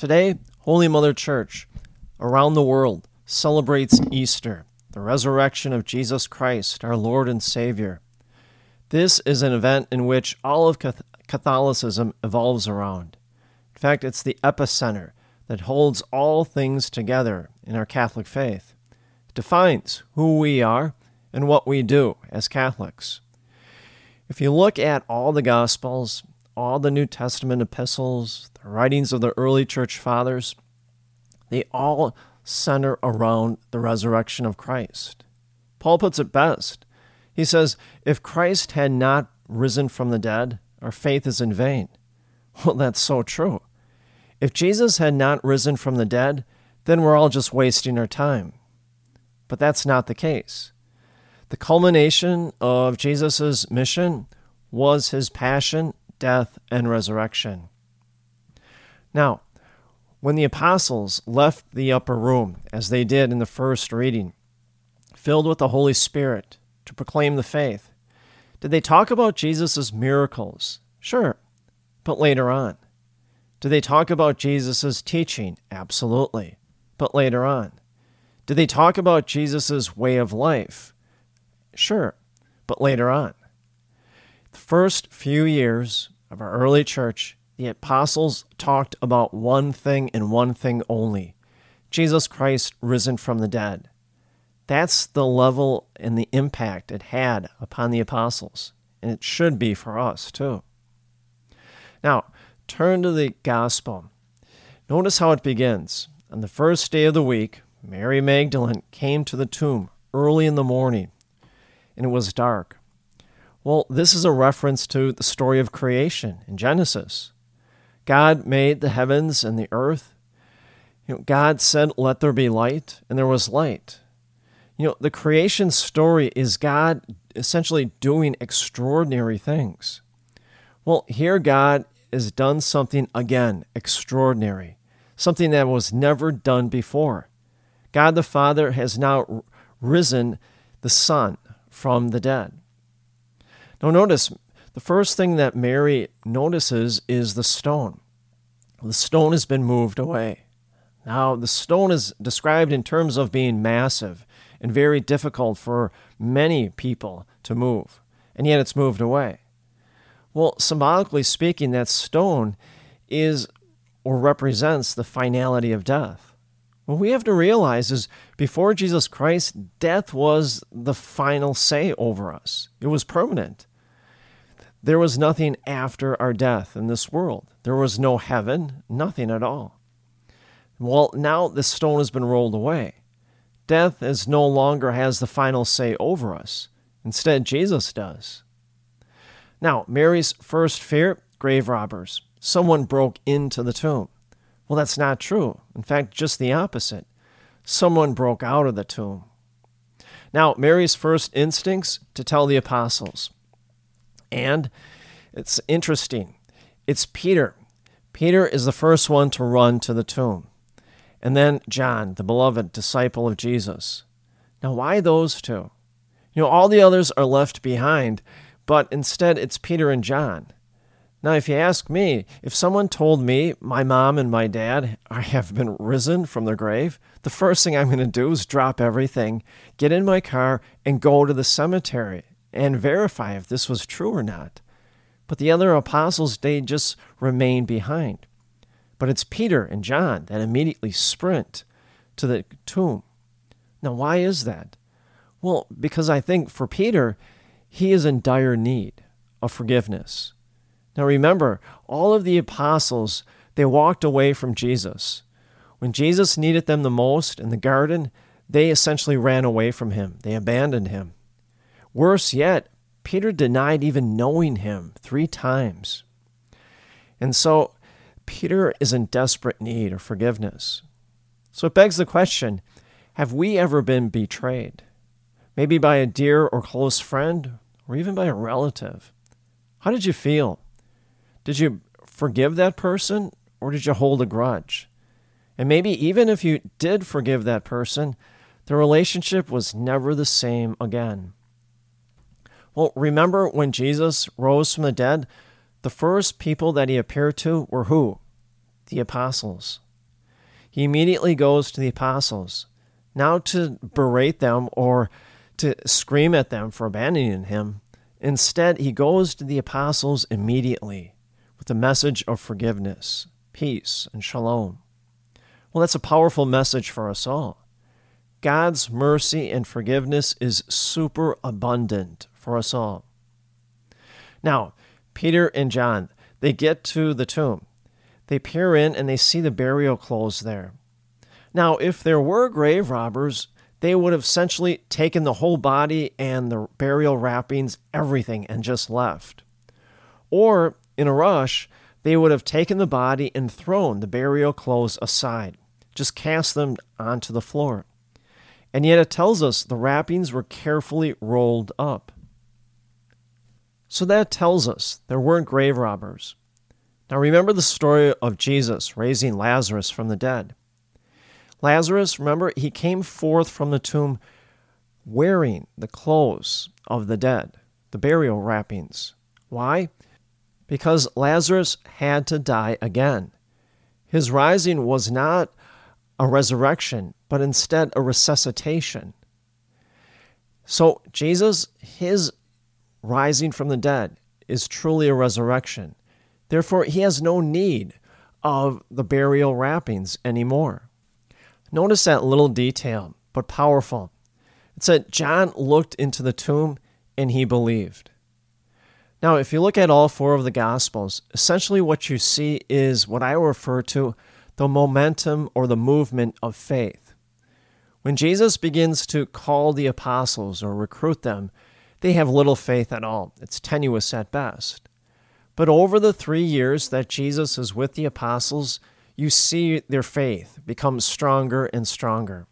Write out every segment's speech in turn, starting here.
Today, Holy Mother Church around the world celebrates Easter, the resurrection of Jesus Christ, our Lord and Savior. This is an event in which all of Catholicism evolves around. In fact, it's the epicenter that holds all things together in our Catholic faith. It defines who we are and what we do as Catholics. If you look at all the Gospels, all the New Testament epistles, the writings of the early church fathers, they all center around the resurrection of Christ. Paul puts it best. He says, If Christ had not risen from the dead, our faith is in vain. Well, that's so true. If Jesus had not risen from the dead, then we're all just wasting our time. But that's not the case. The culmination of Jesus' mission was his passion death, and resurrection. Now, when the apostles left the upper room, as they did in the first reading, filled with the Holy Spirit to proclaim the faith, did they talk about Jesus' miracles? Sure, but later on. Did they talk about Jesus' teaching? Absolutely, but later on. Did they talk about Jesus' way of life? Sure, but later on. The first few years of our early church, the apostles talked about one thing and one thing only Jesus Christ risen from the dead. That's the level and the impact it had upon the apostles, and it should be for us too. Now, turn to the gospel. Notice how it begins. On the first day of the week, Mary Magdalene came to the tomb early in the morning, and it was dark. Well, this is a reference to the story of creation in Genesis. God made the heavens and the earth. You know, God said, Let there be light, and there was light. You know, the creation story is God essentially doing extraordinary things. Well, here God has done something again extraordinary, something that was never done before. God the Father has now risen the Son from the dead. Now, notice the first thing that Mary notices is the stone. The stone has been moved away. Now, the stone is described in terms of being massive and very difficult for many people to move, and yet it's moved away. Well, symbolically speaking, that stone is or represents the finality of death. What we have to realize is before Jesus Christ, death was the final say over us, it was permanent there was nothing after our death in this world. There was no heaven, nothing at all. Well, now the stone has been rolled away. Death is no longer has the final say over us. Instead, Jesus does. Now, Mary's first fear grave robbers. Someone broke into the tomb. Well, that's not true. In fact, just the opposite. Someone broke out of the tomb. Now, Mary's first instincts to tell the apostles. And it's interesting. It's Peter. Peter is the first one to run to the tomb. And then John, the beloved disciple of Jesus. Now, why those two? You know, all the others are left behind, but instead it's Peter and John. Now, if you ask me, if someone told me my mom and my dad have been risen from their grave, the first thing I'm going to do is drop everything, get in my car, and go to the cemetery and verify if this was true or not. But the other apostles, they just remain behind. But it's Peter and John that immediately sprint to the tomb. Now, why is that? Well, because I think for Peter, he is in dire need of forgiveness. Now, remember, all of the apostles, they walked away from Jesus. When Jesus needed them the most in the garden, they essentially ran away from him. They abandoned him. Worse yet, Peter denied even knowing him three times. And so, Peter is in desperate need of forgiveness. So it begs the question have we ever been betrayed? Maybe by a dear or close friend, or even by a relative. How did you feel? Did you forgive that person, or did you hold a grudge? And maybe even if you did forgive that person, the relationship was never the same again. Well, remember when Jesus rose from the dead? The first people that he appeared to were who? The apostles. He immediately goes to the apostles, now to berate them or to scream at them for abandoning him. Instead, he goes to the apostles immediately with the message of forgiveness, peace, and shalom. Well, that's a powerful message for us all. God's mercy and forgiveness is super abundant for us all. Now, Peter and John, they get to the tomb. They peer in and they see the burial clothes there. Now, if there were grave robbers, they would have essentially taken the whole body and the burial wrappings, everything, and just left. Or, in a rush, they would have taken the body and thrown the burial clothes aside, just cast them onto the floor. And yet it tells us the wrappings were carefully rolled up. So that tells us there weren't grave robbers. Now remember the story of Jesus raising Lazarus from the dead. Lazarus, remember, he came forth from the tomb wearing the clothes of the dead, the burial wrappings. Why? Because Lazarus had to die again. His rising was not a resurrection, but instead a resuscitation. So, Jesus, his rising from the dead is truly a resurrection. Therefore, he has no need of the burial wrappings anymore. Notice that little detail, but powerful. It said, John looked into the tomb and he believed. Now, if you look at all four of the Gospels, essentially what you see is what I refer to the momentum or the movement of faith. When Jesus begins to call the apostles or recruit them, they have little faith at all. It's tenuous at best. But over the three years that Jesus is with the apostles, you see their faith become stronger and stronger.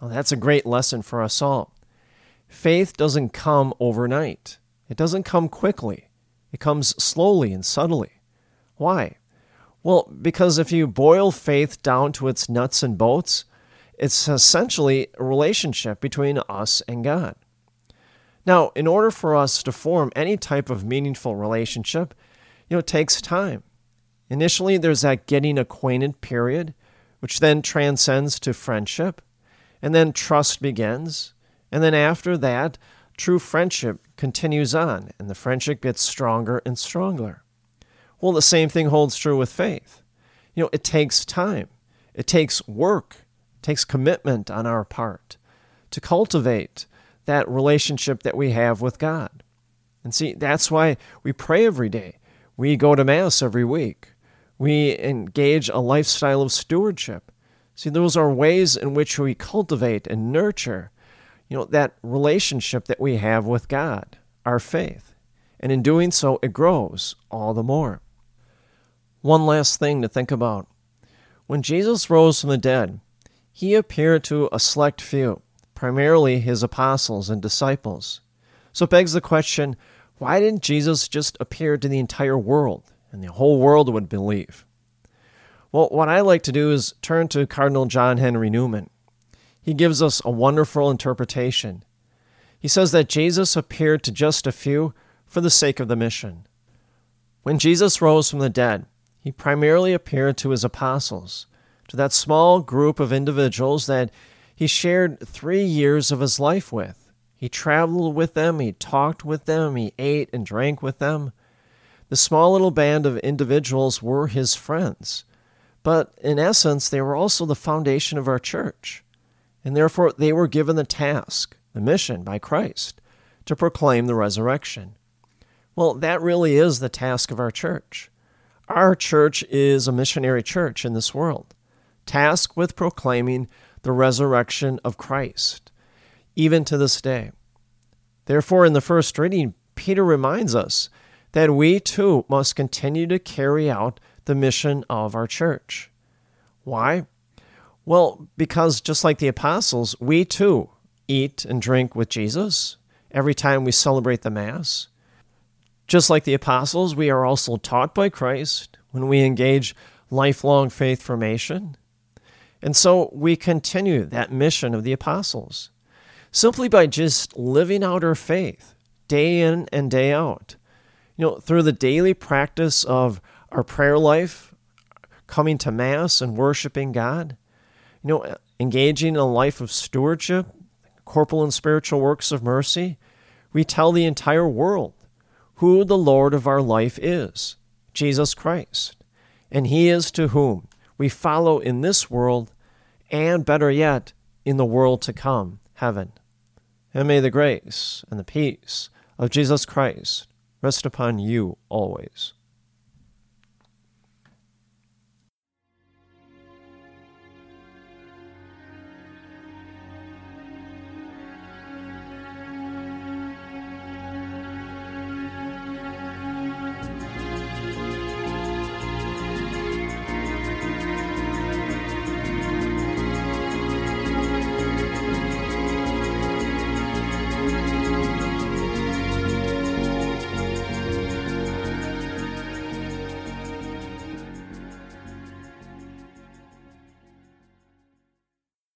Well, that's a great lesson for us all. Faith doesn't come overnight, it doesn't come quickly, it comes slowly and subtly. Why? Well, because if you boil faith down to its nuts and bolts, it's essentially a relationship between us and God. Now, in order for us to form any type of meaningful relationship, you know, it takes time. Initially, there's that getting acquainted period, which then transcends to friendship, and then trust begins. And then after that, true friendship continues on, and the friendship gets stronger and stronger. Well, the same thing holds true with faith. You know, it takes time, it takes work, it takes commitment on our part to cultivate that relationship that we have with God. And see, that's why we pray every day. We go to Mass every week. We engage a lifestyle of stewardship. See, those are ways in which we cultivate and nurture, you know, that relationship that we have with God, our faith. And in doing so, it grows all the more. One last thing to think about. When Jesus rose from the dead, he appeared to a select few, primarily his apostles and disciples. So it begs the question why didn't Jesus just appear to the entire world and the whole world would believe? Well, what I like to do is turn to Cardinal John Henry Newman. He gives us a wonderful interpretation. He says that Jesus appeared to just a few for the sake of the mission. When Jesus rose from the dead, he primarily appeared to his apostles, to that small group of individuals that he shared three years of his life with. He traveled with them, he talked with them, he ate and drank with them. The small little band of individuals were his friends, but in essence, they were also the foundation of our church. And therefore, they were given the task, the mission by Christ, to proclaim the resurrection. Well, that really is the task of our church. Our church is a missionary church in this world, tasked with proclaiming the resurrection of Christ even to this day. Therefore, in the first reading, Peter reminds us that we too must continue to carry out the mission of our church. Why? Well, because just like the apostles, we too eat and drink with Jesus every time we celebrate the Mass. Just like the apostles, we are also taught by Christ when we engage lifelong faith formation. And so we continue that mission of the apostles simply by just living out our faith day in and day out. You know, through the daily practice of our prayer life, coming to Mass and worshiping God, you know, engaging in a life of stewardship, corporal and spiritual works of mercy, we tell the entire world who the Lord of our life is Jesus Christ. And He is to whom we follow in this world and, better yet, in the world to come, heaven. And may the grace and the peace of Jesus Christ rest upon you always.